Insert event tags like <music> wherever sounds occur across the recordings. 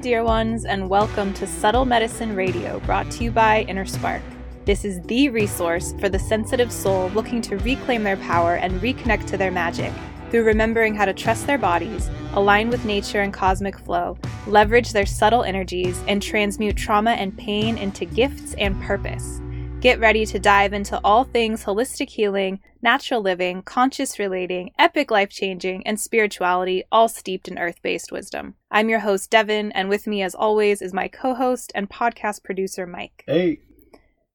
dear ones, and welcome to Subtle Medicine Radio, brought to you by Inner Spark. This is the resource for the sensitive soul looking to reclaim their power and reconnect to their magic through remembering how to trust their bodies, align with nature and cosmic flow, leverage their subtle energies, and transmute trauma and pain into gifts and purpose. Get ready to dive into all things holistic healing, natural living, conscious relating, epic life changing, and spirituality, all steeped in earth based wisdom. I'm your host, Devin, and with me, as always, is my co host and podcast producer, Mike. Hey.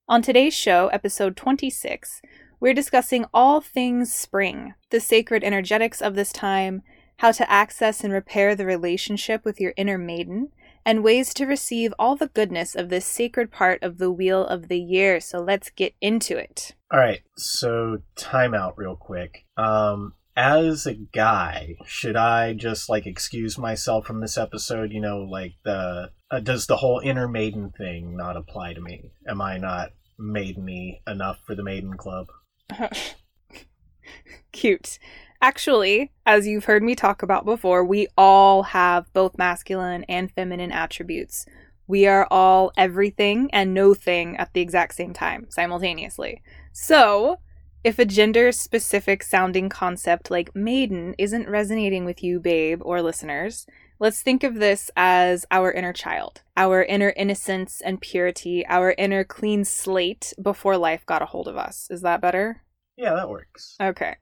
On today's show, episode 26, we're discussing all things spring, the sacred energetics of this time, how to access and repair the relationship with your inner maiden, and ways to receive all the goodness of this sacred part of the wheel of the year. So let's get into it. All right. So, time out real quick. Um, as a guy, should I just like excuse myself from this episode? You know, like the uh, does the whole inner maiden thing not apply to me? Am I not maideny enough for the maiden club? <laughs> Cute. Actually, as you've heard me talk about before, we all have both masculine and feminine attributes. We are all everything and no thing at the exact same time, simultaneously. So, if a gender specific sounding concept like maiden isn't resonating with you, babe, or listeners, let's think of this as our inner child, our inner innocence and purity, our inner clean slate before life got a hold of us. Is that better? Yeah, that works. Okay.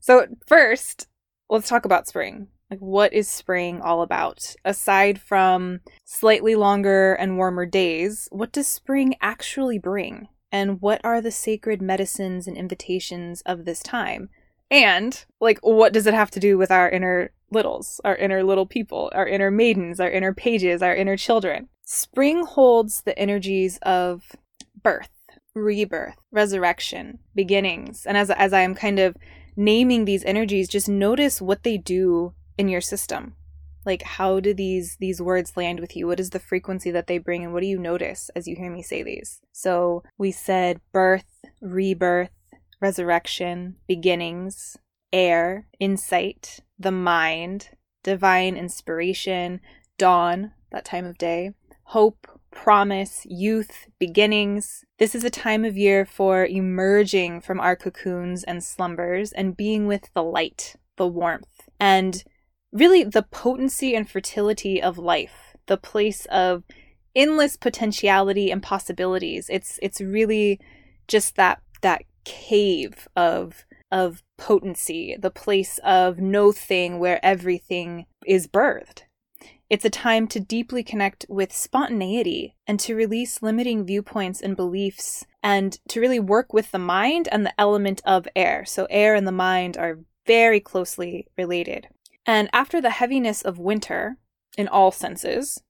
So, first, let's talk about spring. Like, what is spring all about? Aside from slightly longer and warmer days, what does spring actually bring? And what are the sacred medicines and invitations of this time? And, like, what does it have to do with our inner littles, our inner little people, our inner maidens, our inner pages, our inner children? Spring holds the energies of birth, rebirth, resurrection, beginnings. And as, as I am kind of naming these energies, just notice what they do in your system. Like how do these these words land with you? What is the frequency that they bring and what do you notice as you hear me say these? So we said birth, rebirth, resurrection, beginnings, air, insight, the mind, divine inspiration, dawn, that time of day, hope, promise, youth, beginnings. This is a time of year for emerging from our cocoons and slumbers and being with the light, the warmth, and really the potency and fertility of life, the place of endless potentiality and possibilities. It's it's really just that that cave of of potency, the place of no thing where everything is birthed. It's a time to deeply connect with spontaneity and to release limiting viewpoints and beliefs and to really work with the mind and the element of air. So, air and the mind are very closely related. And after the heaviness of winter, in all senses,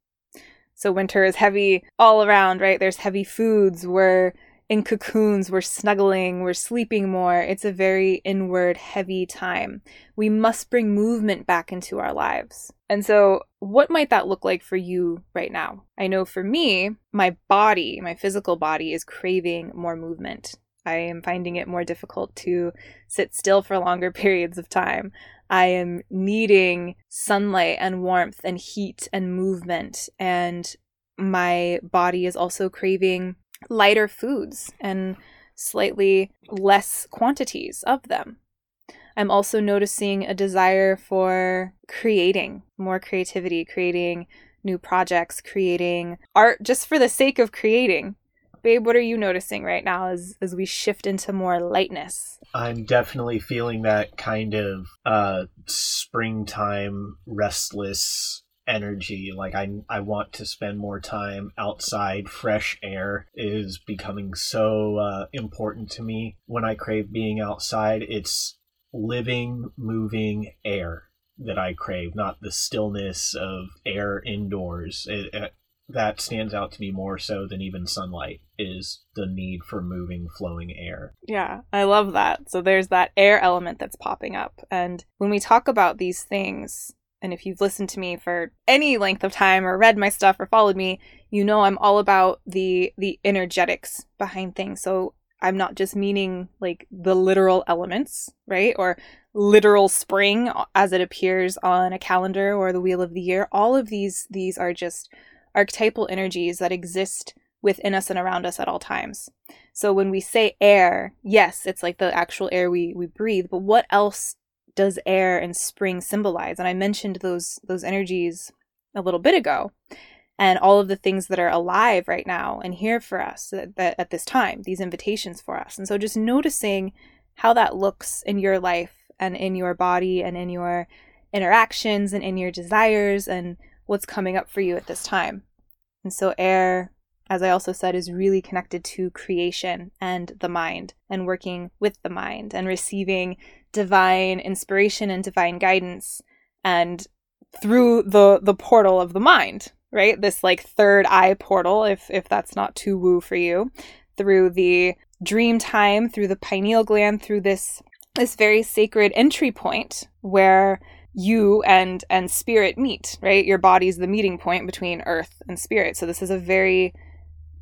so winter is heavy all around, right? There's heavy foods. We're in cocoons, we're snuggling, we're sleeping more. It's a very inward, heavy time. We must bring movement back into our lives. And so, what might that look like for you right now? I know for me, my body, my physical body, is craving more movement. I am finding it more difficult to sit still for longer <laughs> periods of time. I am needing sunlight and warmth and heat and movement. And my body is also craving lighter foods and slightly less quantities of them. I'm also noticing a desire for creating more creativity, creating new projects, creating art just for the sake of creating. Babe, what are you noticing right now as, as we shift into more lightness? I'm definitely feeling that kind of uh, springtime restless energy like i i want to spend more time outside fresh air is becoming so uh, important to me when i crave being outside it's living moving air that i crave not the stillness of air indoors. It, it, that stands out to me more so than even sunlight is the need for moving flowing air. Yeah i love that. So there's that air element that's popping up. And when we talk about these things and if you've listened to me for any length of time or read my stuff or followed me, you know I'm all about the the energetics behind things. So I'm not just meaning like the literal elements, right? Or literal spring uh, as it appears on a calendar or the wheel of the year. All of these these are just archetypal energies that exist within us and around us at all times. So when we say air, yes, it's like the actual air we we breathe, but what else does air and spring symbolize? And I mentioned those those energies a little bit ago and all of the things that are alive right now and here for us that, at this time, these invitations for us. And so just noticing how that looks in your life and in your body and in your interactions and in your desires and what's coming up for you at this time. And so air as I also said, is really connected to creation and the mind and working with the mind and receiving divine inspiration and divine guidance and through the the portal of the mind right? This like third eye portal if if that's not too woo for you through the dream time through the pineal gland through this this very sacred entry point where you and and spirit meet right? Your body's the meeting point between earth and spirit. So this is a very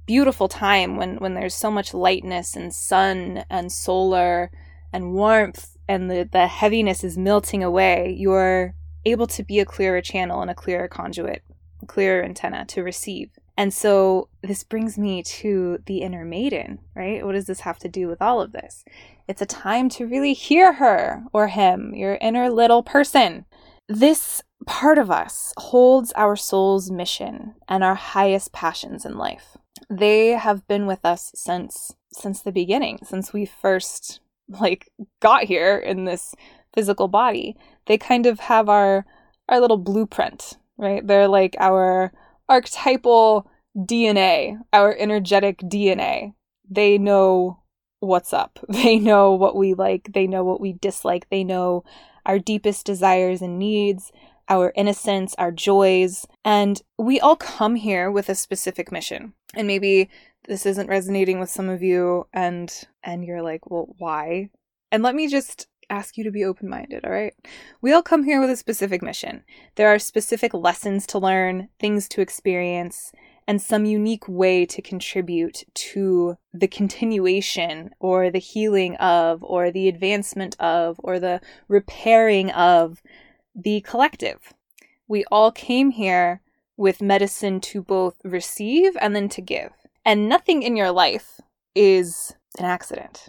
beautiful time when when there's so much lightness and sun and solar and warmth and the the heaviness is melting away. You're able to be a clearer channel and a clearer conduit clearer antenna to receive. And so this brings me to the inner maiden right? What does this have to do with all of this? It's a time to really hear her or him your inner little person. This part of us holds our soul's mission and our highest passions in life. They have been with us since since the beginning, since we first like got here in this physical body. They kind of have our our little blueprint, right? They're like our archetypal DNA, our energetic DNA. They know what's up. <laughs> They know what we like, they know what we dislike, they know our deepest desires and needs, our innocence, our joys, and we all come here with a specific mission. And maybe this isn't resonating with some of you and and you're like, "Well, why?" And let me just ask you to be open-minded, all right? We all come here with a specific mission. There are specific lessons to learn, things to experience, and some unique way to contribute to the continuation or the healing of or the advancement of or the repairing of the collective. We all came here with medicine to both receive and then to give. And nothing in your life is an accident.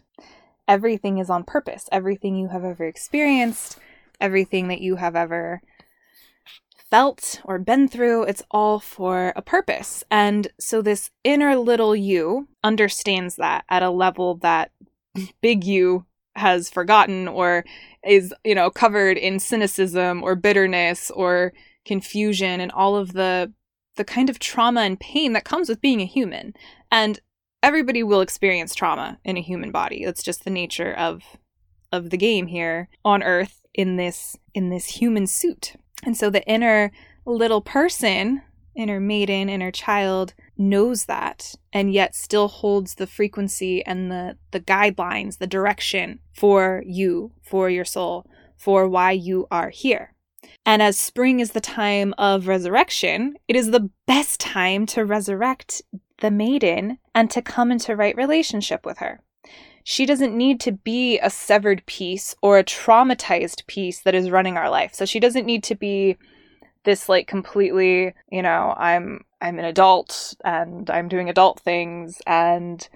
Everything is on purpose. Everything you have ever experienced, everything that you have ever felt or been through, it's all for a purpose. And so this inner little you understands that at a level that big you has forgotten or is, you know, covered in cynicism or bitterness or confusion and all of the the kind of trauma and pain that comes with being a human. And everybody will experience trauma in a human body. That's just the nature of of the game here on earth in this in this human suit. And so the inner little person, inner maiden, inner child knows that and yet still holds the frequency and the the guidelines, the direction for you, for your soul, for why you are here. And as spring is the time of resurrection, it is the best time to resurrect the maiden and to come into right relationship with her. She doesn't need to be a severed piece or a traumatized piece that is running our life. So she doesn't need to be this like completely, you know, I'm I'm an adult and I'm doing adult things and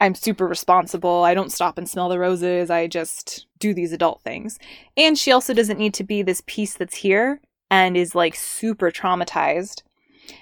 I'm super responsible. I don't stop and smell the roses. I just do these adult things. And she also doesn't need to be this piece that's here and is like super traumatized.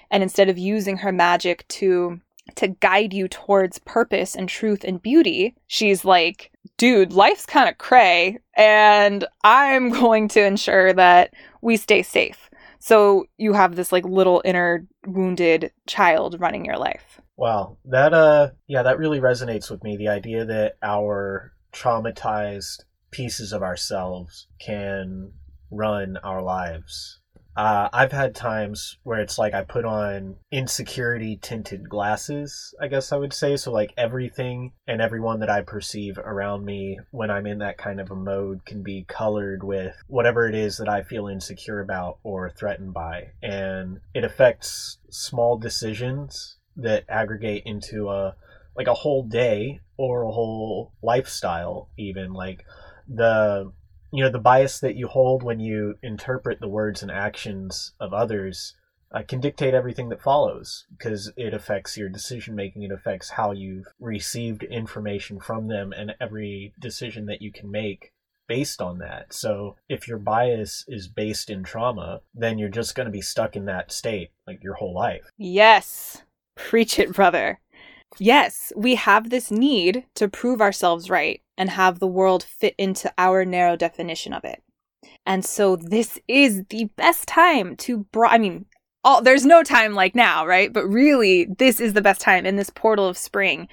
And instead of using her magic to to guide you towards purpose and truth and beauty, she's like, dude, life's kind of cray and I'm <laughs> going to ensure that we stay safe. So you have this like little inner wounded child running your life. Wow. That uh yeah, that really resonates with me. The idea that our traumatized pieces of ourselves can run our lives uh, I've had times where it's like I put on insecurity tinted glasses, I guess I would say. So, like, everything and everyone that I perceive around me when I'm in that kind of a mode can be colored with whatever it is that I feel insecure about or threatened by. And it affects small decisions that aggregate into a like a whole day or a whole lifestyle even like the you know the bias that you hold when you interpret the words and actions of others uh, can dictate everything that follows because it affects your decision making it affects how you've received information from them and every decision that you can make based on that so if your bias is based in trauma then you're just going to be stuck in that state like your whole life Yes. Preach it, brother. Yes, we have this need to prove ourselves right and have the world fit into our narrow definition of it. And so this is the best time to bro- I mean, all there's no time like now, right? But really, this is the best time in this portal of spring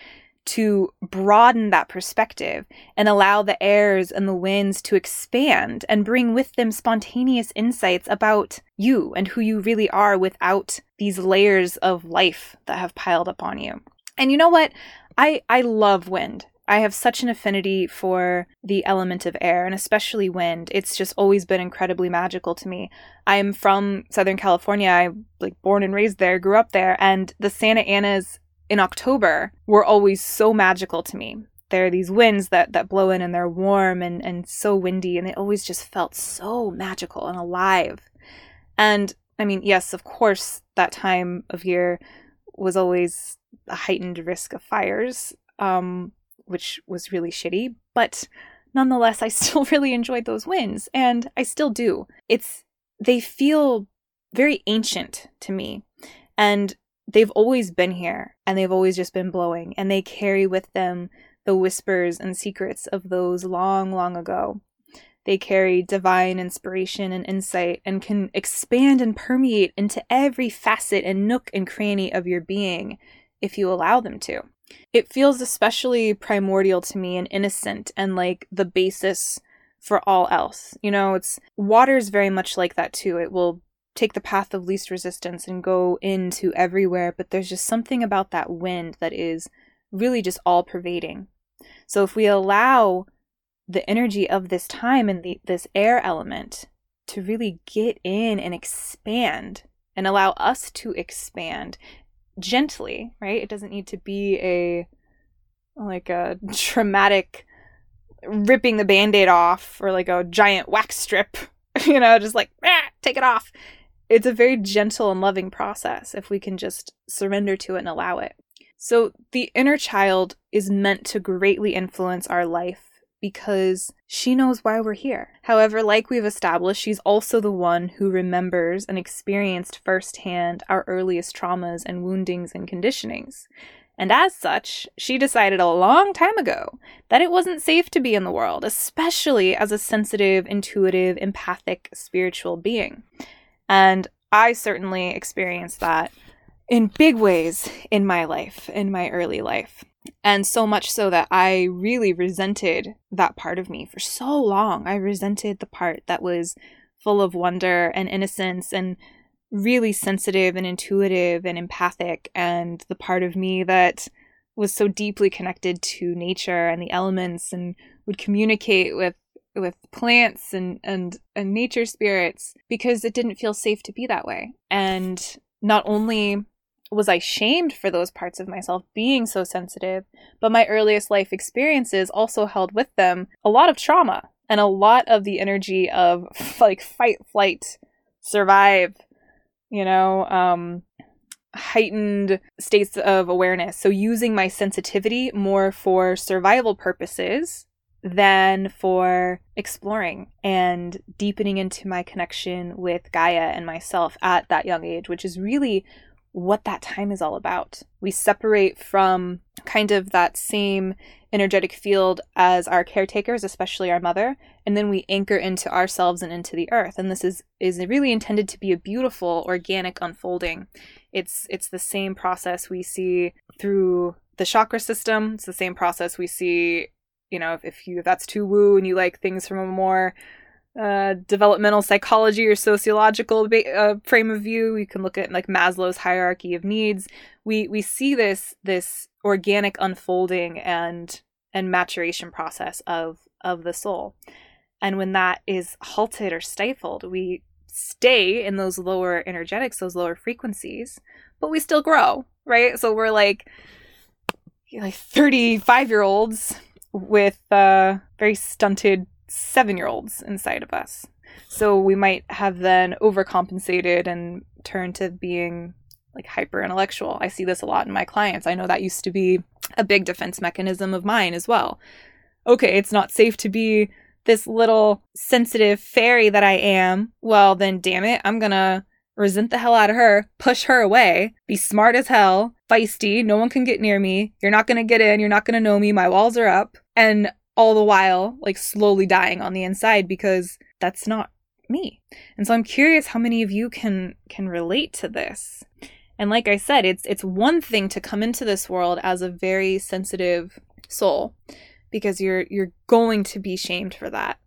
to broaden that perspective and allow the airs and the winds to expand and bring with them spontaneous insights about you and who you really are without these layers of life that have piled up on you. And you know what? I I love wind. I have such an affinity for the element of air and especially wind. It's just always been incredibly magical to me. I'm from Southern California. I like born and raised there, grew up there, and the Santa Anas in October were always so magical to me. There are these winds that, that blow in and they're warm and, and so windy, and they always just felt so magical and alive. And I mean, yes, of course, that time of year was always a heightened risk of fires, um, which was really shitty. But nonetheless, I <laughs> still really enjoyed those winds, and I still do. It's they feel very ancient to me, and they've always been here, and they've always just been blowing, and they carry with them the whispers and secrets of those long, long ago. They carry divine inspiration and insight and can expand and permeate into every facet and nook and cranny of your being if you allow them to. It feels especially primordial to me and innocent and like the basis for all else. You know, it's water's very much like that too. It will take the path of least resistance and go into everywhere, but there's just something about that wind that is really just all pervading. So if we allow the energy of this time and the, this air element to really get in and expand and allow us to expand gently, right? It doesn't need to be a like a <laughs> traumatic ripping the band-aid off or like a giant wax strip, <laughs> you know, just like ah, take it off. It's a very gentle and loving process if we can just surrender to it and allow it. So the inner child is meant to greatly influence our life because she knows why we're here. However, like we've established, she's also the one who remembers and experienced firsthand our earliest traumas and woundings and conditionings. And as such, she decided a long time ago that it wasn't safe to be in the world, especially as a sensitive, intuitive, empathic, spiritual being. And I certainly experienced that in big ways in my life, in my early life. And so much so that I really resented that part of me for so long. I resented the part that was full of wonder and innocence and really sensitive and intuitive and empathic, and the part of me that was so deeply connected to nature and the elements and would communicate with with plants and and and nature spirits because it didn't feel safe to be that way. And not only was I shamed for those parts of myself being so sensitive, but my earliest life experiences also held with them a lot of trauma and a lot of the energy of <laughs> like fight, flight, survive, you know, um, heightened states of awareness. So using my sensitivity more for survival purposes than for exploring and deepening into my connection with Gaia and myself at that young age, which is really what that time is all about. We separate from kind of that same energetic field as our caretakers, especially our mother, and then we anchor into ourselves and into the earth. And this is is really intended to be a beautiful organic unfolding. It's it's the same process we see through the chakra system. It's the same process we see, you know, if, if you if that's too woo and you like things from a more uh, developmental psychology or sociological ba- uh, frame of view. You can look at like Maslow's hierarchy of needs. We we see this this organic unfolding and and maturation process of of the soul. And when that is halted or stifled, we stay in those lower energetics, those lower frequencies, but we still grow, right? So we're like like 35 year olds with uh, very stunted seven year olds inside of us. So we might have then overcompensated and turned to being like hyper intellectual. I see this a lot in my clients. I know that used to be a big defense mechanism of mine as well. Okay, it's not safe to be this little sensitive fairy that I am. Well, then damn it, I'm gonna resent the hell out of her, push her away, be smart as hell, feisty, no one can get near me, you're not gonna get in, you're not gonna know me, my walls are up, and all the while, like slowly dying on the inside because that's not me. And so I'm curious how many of you can can relate to this. And like I said, it's it's one thing to come into this world as a very sensitive soul because you're you're going to be shamed for that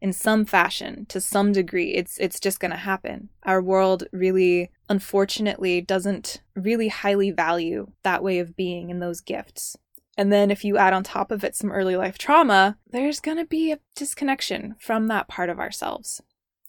in some fashion to some degree it's it's just going to happen our world really unfortunately doesn't really highly value that way of being and those gifts and then if you add on top of it some early life trauma there's going to be a disconnection from that part of ourselves.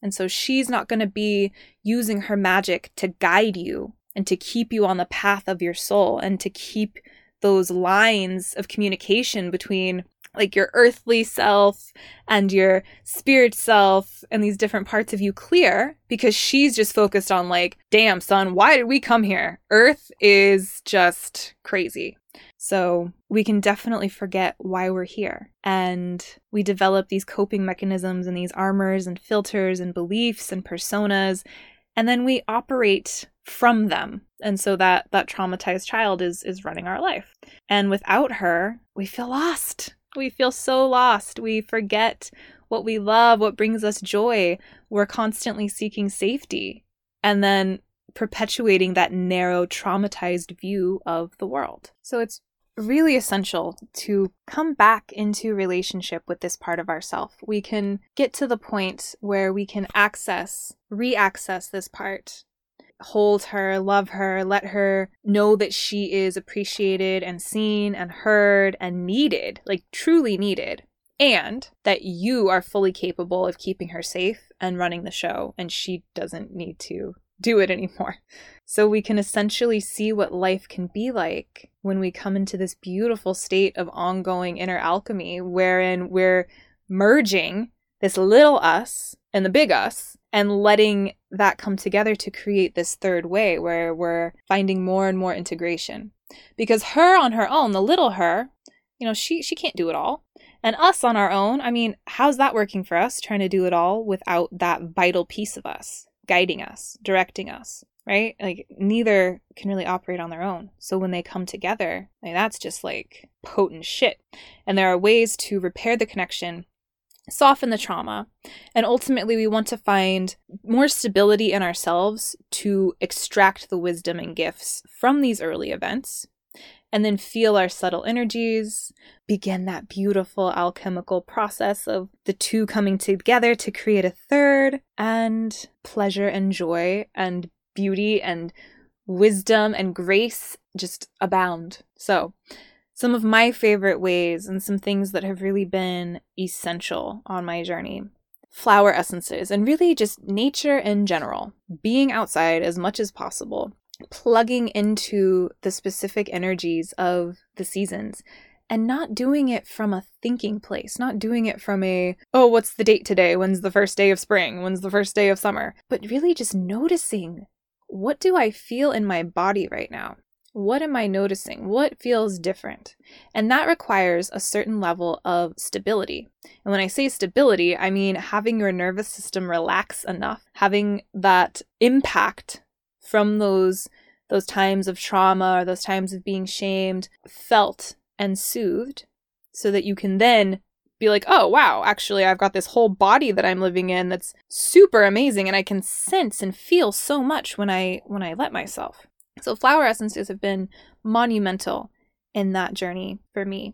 And so she's not going to be using her magic to guide you and to keep you on the path of your soul and to keep those lines of communication between like your earthly self and your spirit self and these different parts of you clear because she's just focused on like damn son why did we come here? Earth is just crazy so we can definitely forget why we're here and we develop these coping mechanisms and these armors and filters and beliefs and personas and then we operate from them and so that that traumatized child is is running our life and without her we feel lost we feel so lost. We forget what we love, what brings us joy. We're constantly seeking safety and then perpetuating that narrow, traumatized view of the world. So it's really essential to come back into relationship with this part of ourself. We can get to the point where we can access, re-access this part hold her, love her, let her know that she is appreciated and seen and heard and needed, like truly needed, and that you are fully capable of keeping her safe and running the show, and she doesn't need to do it anymore. So we can essentially see what life can be like when we come into this beautiful state of ongoing inner alchemy, wherein we're merging this little us and the big us and letting that come together to create this third way where we're finding more and more integration. Because her on her own, the little her, you know, she she can't do it all. And us on our own, I mean, how's that working for us trying to do it all without that vital piece of us guiding us, directing us, right? Like neither can really operate on their own. So when they come together, like that's just like potent shit. And there are ways to repair the connection soften the trauma. And ultimately, we want to find more stability in ourselves to extract the wisdom and gifts from these early events. And then feel our subtle energies, begin that beautiful alchemical process of the two coming together to create a third, and pleasure and joy and beauty and wisdom and grace just abound. So, some of my favorite ways and some things that have really been essential on my journey. Flower essences and really just nature in general, being outside as much as possible, plugging into the specific energies of the seasons and not doing it from a thinking place, not doing it from a, oh, what's the date today? When's the first day of spring? When's the first day of summer? But really just noticing what do I feel in my body right now? What am I noticing? What feels different? And that requires a certain level of stability. And when I say stability, I mean having your nervous system relax enough, having that impact from those those times of trauma or those times of being shamed felt and soothed so that you can then be like, "Oh, wow, actually I've got this whole body that I'm living in that's super amazing and I can sense and feel so much when I when I let myself." So, flower essences have been monumental in that journey for me.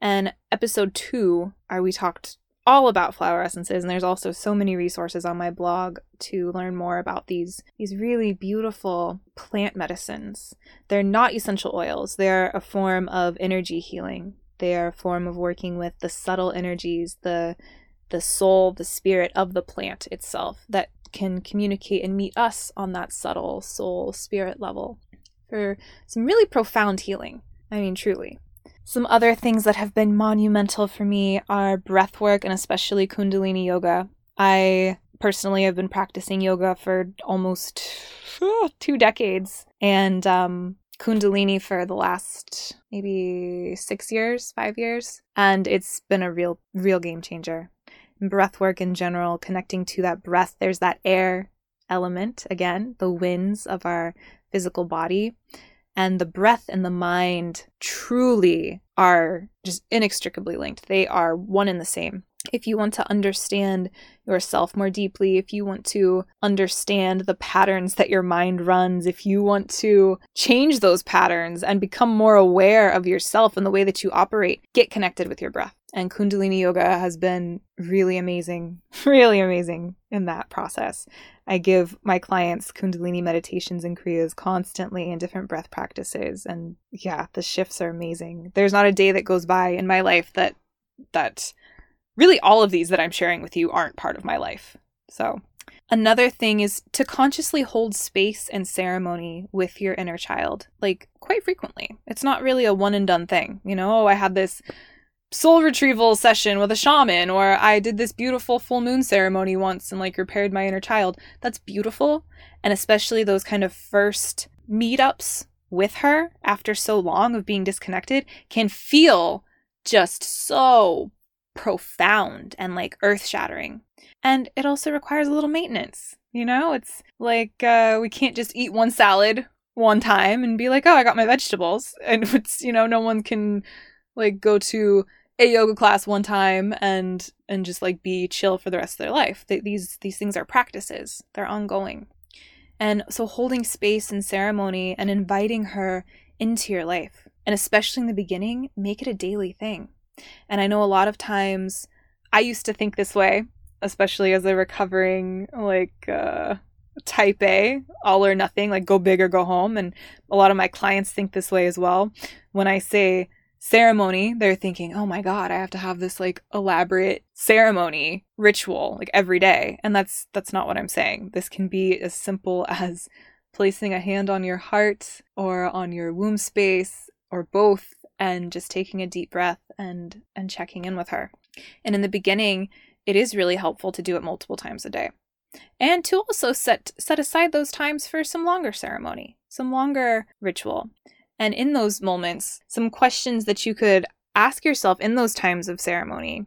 And episode two, I, we talked all about flower essences, and there's also so many resources on my blog to learn more about these these really beautiful plant medicines. They're not essential oils; they're a form of energy healing. They are a form of working with the subtle energies, the the soul, the spirit of the plant itself that can communicate and meet us on that subtle soul spirit level for some really profound healing. I mean, truly. Some other things that have been monumental for me are breath work and especially Kundalini yoga. I personally have been practicing yoga for almost two decades and um, Kundalini for the last maybe six years, five years. And it's been a real, real game changer. breath work in general, connecting to that breath, there's that air element again, the winds of our physical body. And the breath and the mind truly are just inextricably linked. They are one and the same if you want to understand yourself more deeply, if you want to understand the patterns that your mind runs, if you want to change those patterns and become more aware of yourself and the way that you operate, get connected with your breath. And Kundalini Yoga has been really amazing, <laughs> really amazing in that process. I give my clients Kundalini meditations and Kriyas constantly and different breath practices. And yeah, the shifts are amazing. There's not a day that goes by in my life that that really all of these that I'm sharing with you aren't part of my life. So, another thing is to consciously hold space and ceremony with your inner child, like quite frequently. It's not really a one and done thing. You know, oh, I had this soul retrieval session with a shaman, or I did this beautiful full moon ceremony once and like repaired my inner child. That's beautiful. And especially those kind of first meetups with her after so long of being disconnected can feel just so profound and like earth shattering. And it also requires a little maintenance. You know, it's like uh, we can't just eat one salad one time and be like, oh, I got my vegetables. And <laughs> it's, you know, no one can like go to a yoga class one time and and just like be chill for the rest of their life. They, these these things are practices. They're ongoing. And so holding space and ceremony and inviting her into your life, and especially in the beginning, make it a daily thing. And I know a lot of times I used to think this way, especially as a recovering like uh type A, all or nothing, like go big or go home. And a lot of my clients think this way as well. When I say ceremony, they're thinking, oh my God, I have to have this like elaborate ceremony ritual like every day. And that's that's not what I'm saying. This can be as simple <laughs> as placing a hand on your heart or on your womb space or both and just taking a deep breath and and checking in with her. And in the beginning, it is really helpful to do it multiple times a day. And to also set set aside those times for some longer ceremony, some longer ritual. And in those moments, some questions that you could ask yourself in those times of ceremony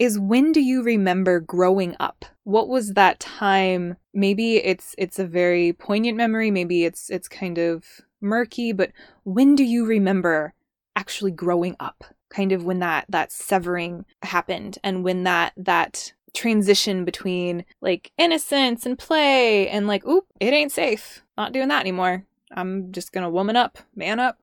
is when do you remember growing up? What was that time? Maybe it's it's a very poignant memory maybe it's it's kind of murky but when do you remember actually growing up? Kind of when that that severing happened and when that that transition between like innocence and play and like oop it ain't safe. Not doing that anymore i'm just gonna woman up man up.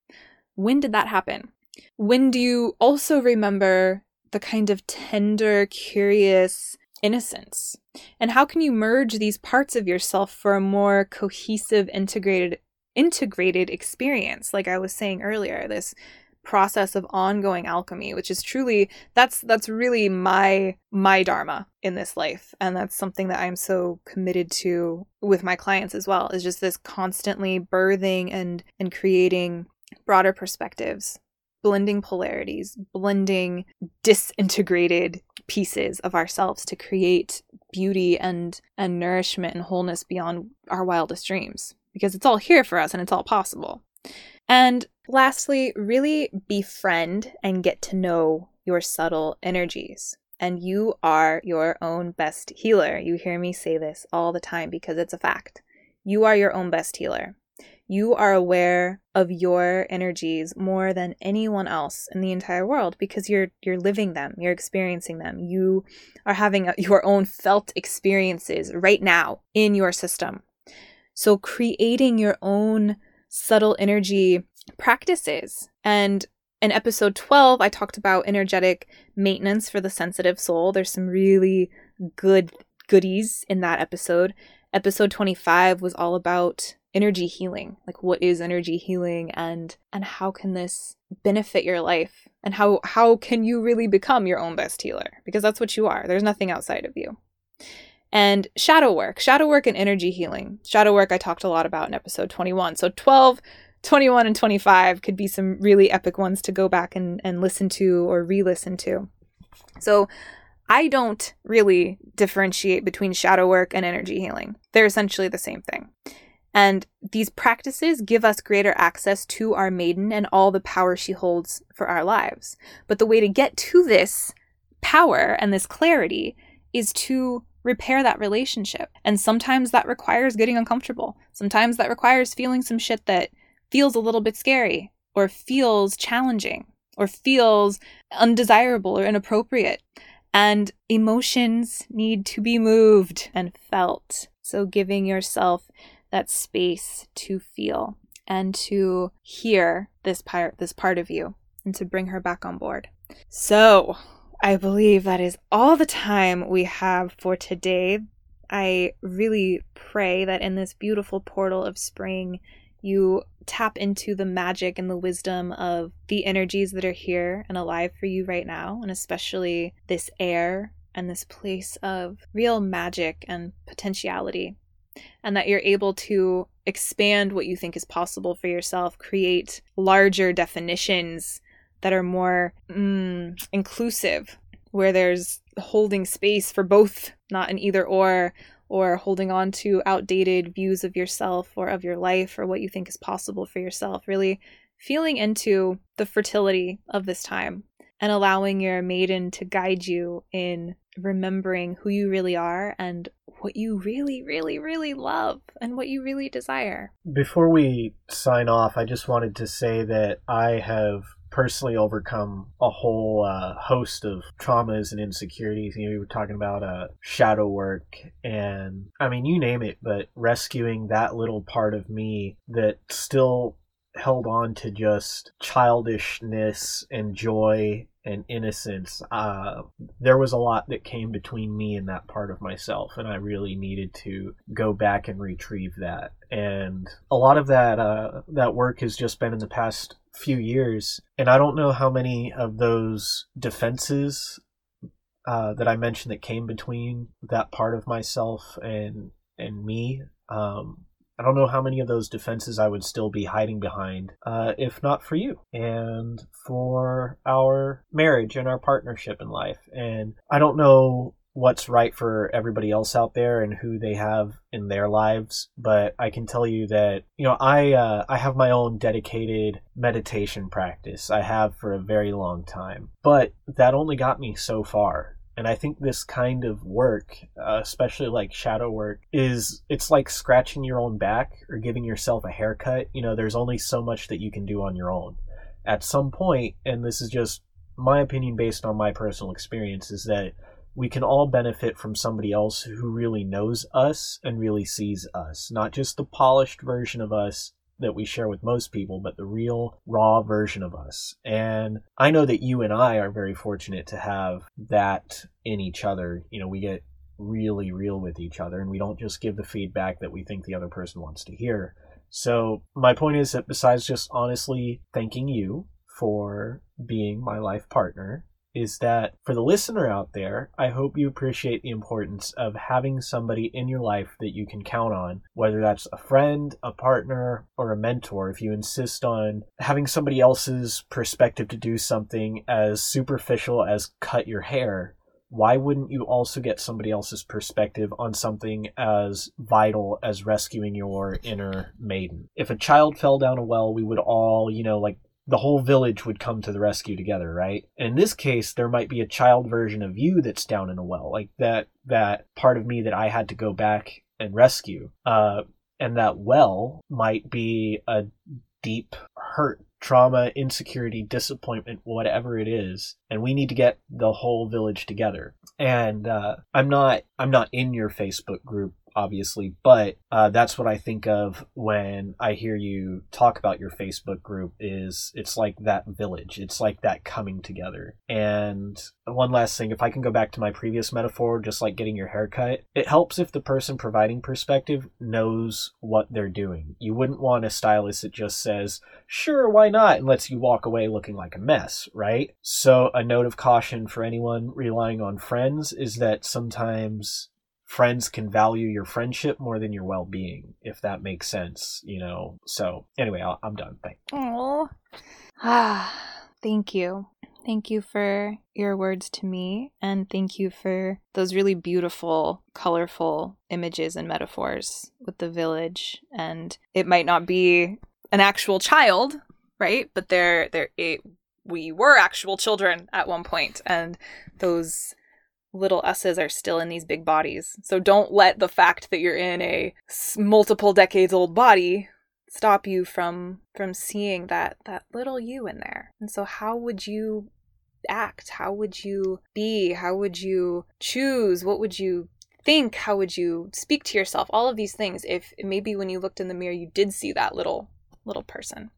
When did that happen? When do you also remember the kind of tender curious innocence? And how can you merge these parts of yourself for a more cohesive integrated integrated experience? Like i was saying earlier this process of ongoing alchemy which is truly that's that's really my my dharma in this life. And that's something that i'm so committed to with my clients as well is just this constantly birthing and and creating broader perspectives blending polarities blending disintegrated pieces of ourselves to create beauty and and nourishment and wholeness beyond our wildest dreams. Because it's all here for us and it's all possible. And lastly, really befriend and get to know your subtle energies. And you are your own best healer. You hear me say this all the time because it's a fact. You are your own best healer. You are aware of your energies more than anyone else in the entire world because you're you're living them, you're experiencing them. You are having your own felt experiences right now in your system. So creating your own subtle energy practices. And in episode 12, I talked about energetic maintenance for the sensitive soul. There's some really good goodies in that episode. Episode 25 was all about energy healing. Like what is energy healing and and how can this benefit your life? And how how can you really become your own best healer? Because that's what you are. There's nothing outside of you. And shadow work, shadow work and energy healing. Shadow work I talked a lot about in episode 21. So 12 21 and 25 could be some really epic ones to go back and, and listen to or re listen to. So I don't really differentiate between shadow work and energy healing, they're essentially the same thing. And these practices give us greater access to our maiden and all the power she holds for our lives. But the way to get to this power and this clarity is to repair that relationship. And sometimes that requires getting uncomfortable. Sometimes that requires feeling some shit that feels a little bit scary or feels challenging or feels undesirable or inappropriate. And emotions need to be moved and felt. So giving yourself that space to feel and to hear this part this part of you and to bring her back on board. So, I believe that is all the time we have for today. I really pray that in this beautiful portal of spring, you tap into the magic and the wisdom of the energies that are here and alive for you right now, and especially this air and this place of real magic and potentiality. And that you're able to expand what you think is possible for yourself, create larger definitions that are more mm, inclusive, where there's holding space for both, not an either or, or holding on to outdated views of yourself or of your life or what you think is possible for yourself. Really feeling into the fertility of this time and allowing your maiden to guide you in remembering who you really are and what you really, really, really love and what you really desire. Before we sign off, I just wanted to say that I have personally overcome a whole uh, host of traumas and insecurities. You know, we were talking about uh, shadow work, and I mean, you name it, but rescuing that little part of me that still held on to just childishness and joy and innocence. Uh, there was a lot that came between me and that part of myself, and I really needed to go back and retrieve that. And a lot of that uh, that work has just been in the past few years, and I don't know how many of those defenses uh, that I mentioned that came between that part of myself and and me. Um, I don't know how many of those defenses I would still be hiding behind uh, if not for you and for our marriage and our partnership in life. And I don't know what's right for everybody else out there and who they have in their lives but i can tell you that you know i uh, i have my own dedicated meditation practice i have for a very long time but that only got me so far and I think this kind of work, uh, especially like shadow work, is it's like scratching your own back or giving yourself a haircut. You know, there's only so much that you can do on your own. At some point, and this is just my opinion based on my personal experience, is that we can all benefit from somebody else who really knows us and really sees us, not just the polished version of us that we share with most people, but the real raw version of us. And I know that you and I are very fortunate to have that in each other. You know, we get really real with each other and we don't just give the feedback that we think the other person wants to hear. So, my point is that besides just honestly thanking you for being my life partner, is that for the listener out there, I hope you appreciate the importance of having somebody in your life that you can count on, whether that's a friend, a partner, or a mentor. If you insist on having somebody else's perspective to do something as superficial as cut your hair, why wouldn't you also get somebody else's perspective on something as vital as rescuing your inner maiden? If a child fell down a well, we would all, you know, like the whole village would come to the rescue together, right? In this case, there might be a child version of you that's down in a well, like that that part of me that I had to go back and rescue. Uh, and that well might be a deep hurt, trauma, insecurity, disappointment, whatever it is, and we need to get the whole village together. And uh, I'm not I'm not in your Facebook group obviously, but uh, that's what I think of when I hear you talk about your Facebook group. Is it's like that village, it's like that coming together. And one last thing, if I can go back to my previous metaphor, just like getting your hair cut, it helps if the person providing perspective knows what they're doing. You wouldn't want a stylist that just says, "Sure, why not," and lets you walk away looking like a mess, right? So a note of caution for anyone relying on friends is that sometimes friends can value your friendship more than your well-being if that makes sense you know? So anyway i am done. Thank oh ah thank you. Thank you for your words to me and thank you for those really beautiful colorful images and metaphors with the village. And it might not be an actual child right? But they're they're it, we were actual children at one point and those little us's are still in these big bodies. So don't let the fact that you're in a multiple decades old body stop you from from seeing that that little you in there. And so how would you act? How would you be? How would you choose? What would you think? How would you speak to yourself? All of these things if maybe when you looked in the mirror you did see that little little person.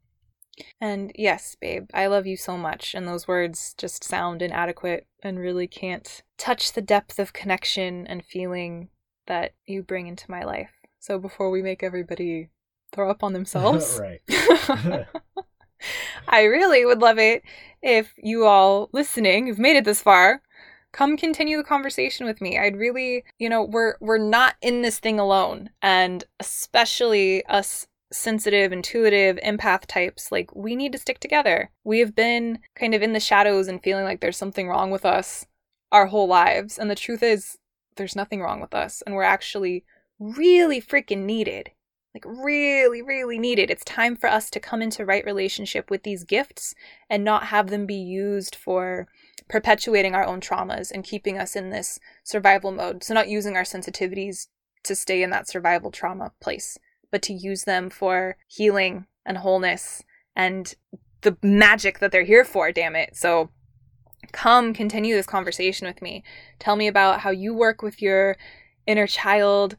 And yes, babe, I love you so much. And those words just sound inadequate and really can't touch the depth of connection and feeling that you bring into my life. So before we make everybody throw up on themselves. <laughs> <laughs> I really would love it if you all listening, who've made it this far, come continue the conversation with me. I'd really, you know, we're we're not in this thing alone, and especially us sensitive, intuitive, empath types, like we need to stick together. We have been kind of in the shadows and feeling like there's something wrong with us our whole lives. And the truth is, there's nothing wrong with us. And we're actually really freaking needed. Like, really, really needed. It's time for us to come into right relationship with these gifts and not have them be used for perpetuating our own traumas and keeping us in this survival mode. So, not using our sensitivities to stay in that survival trauma place but to use them for healing and wholeness and the magic that they're here for, damn it. So come continue this conversation with me. Tell me about how you work with your inner child,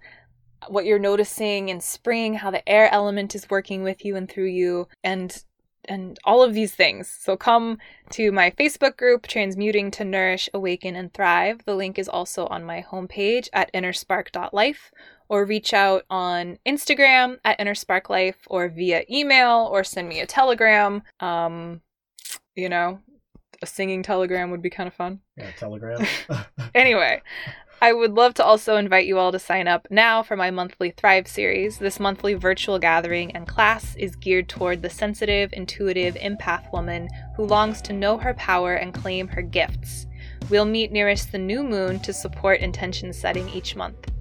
what you're noticing in spring, how the air element is working with you and through you, and and all of these things. So come to my Facebook group, Transmuting to Nourish, Awaken, and Thrive. The link is also on my homepage at innerspark.life or reach out on Instagram at innersparklife or via email or send me a telegram. Um, you know, a singing telegram would be kind of fun. Yeah, telegram. <laughs> <laughs> anyway, I would love to also invite you all to sign up now for my monthly Thrive series. This monthly virtual gathering and class is geared toward the sensitive, intuitive empath woman who longs to know her power and claim her gifts. We'll meet nearest the new moon to support intention setting each month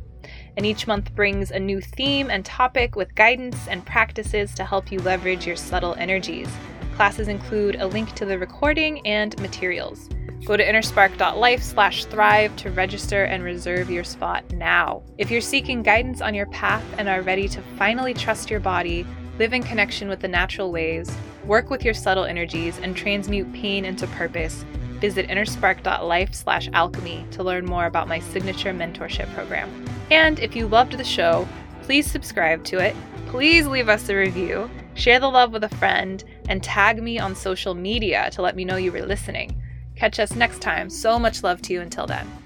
and each month brings a new theme and topic with guidance and practices to help you leverage your subtle energies. Classes include a link to the recording and materials. Go to innerspark.life slash thrive to register and reserve your spot now. If you're seeking guidance on your path and are ready to finally trust your body, live in connection with the natural ways, work with your subtle energies, and transmute pain into purpose, visit innerspark.life slash alchemy to learn more about my signature mentorship program. And if you loved the show, please subscribe to it, please leave us a review, share the love with a friend, and tag me on social media to let me know you were listening. Catch us next time. So much love to you until then.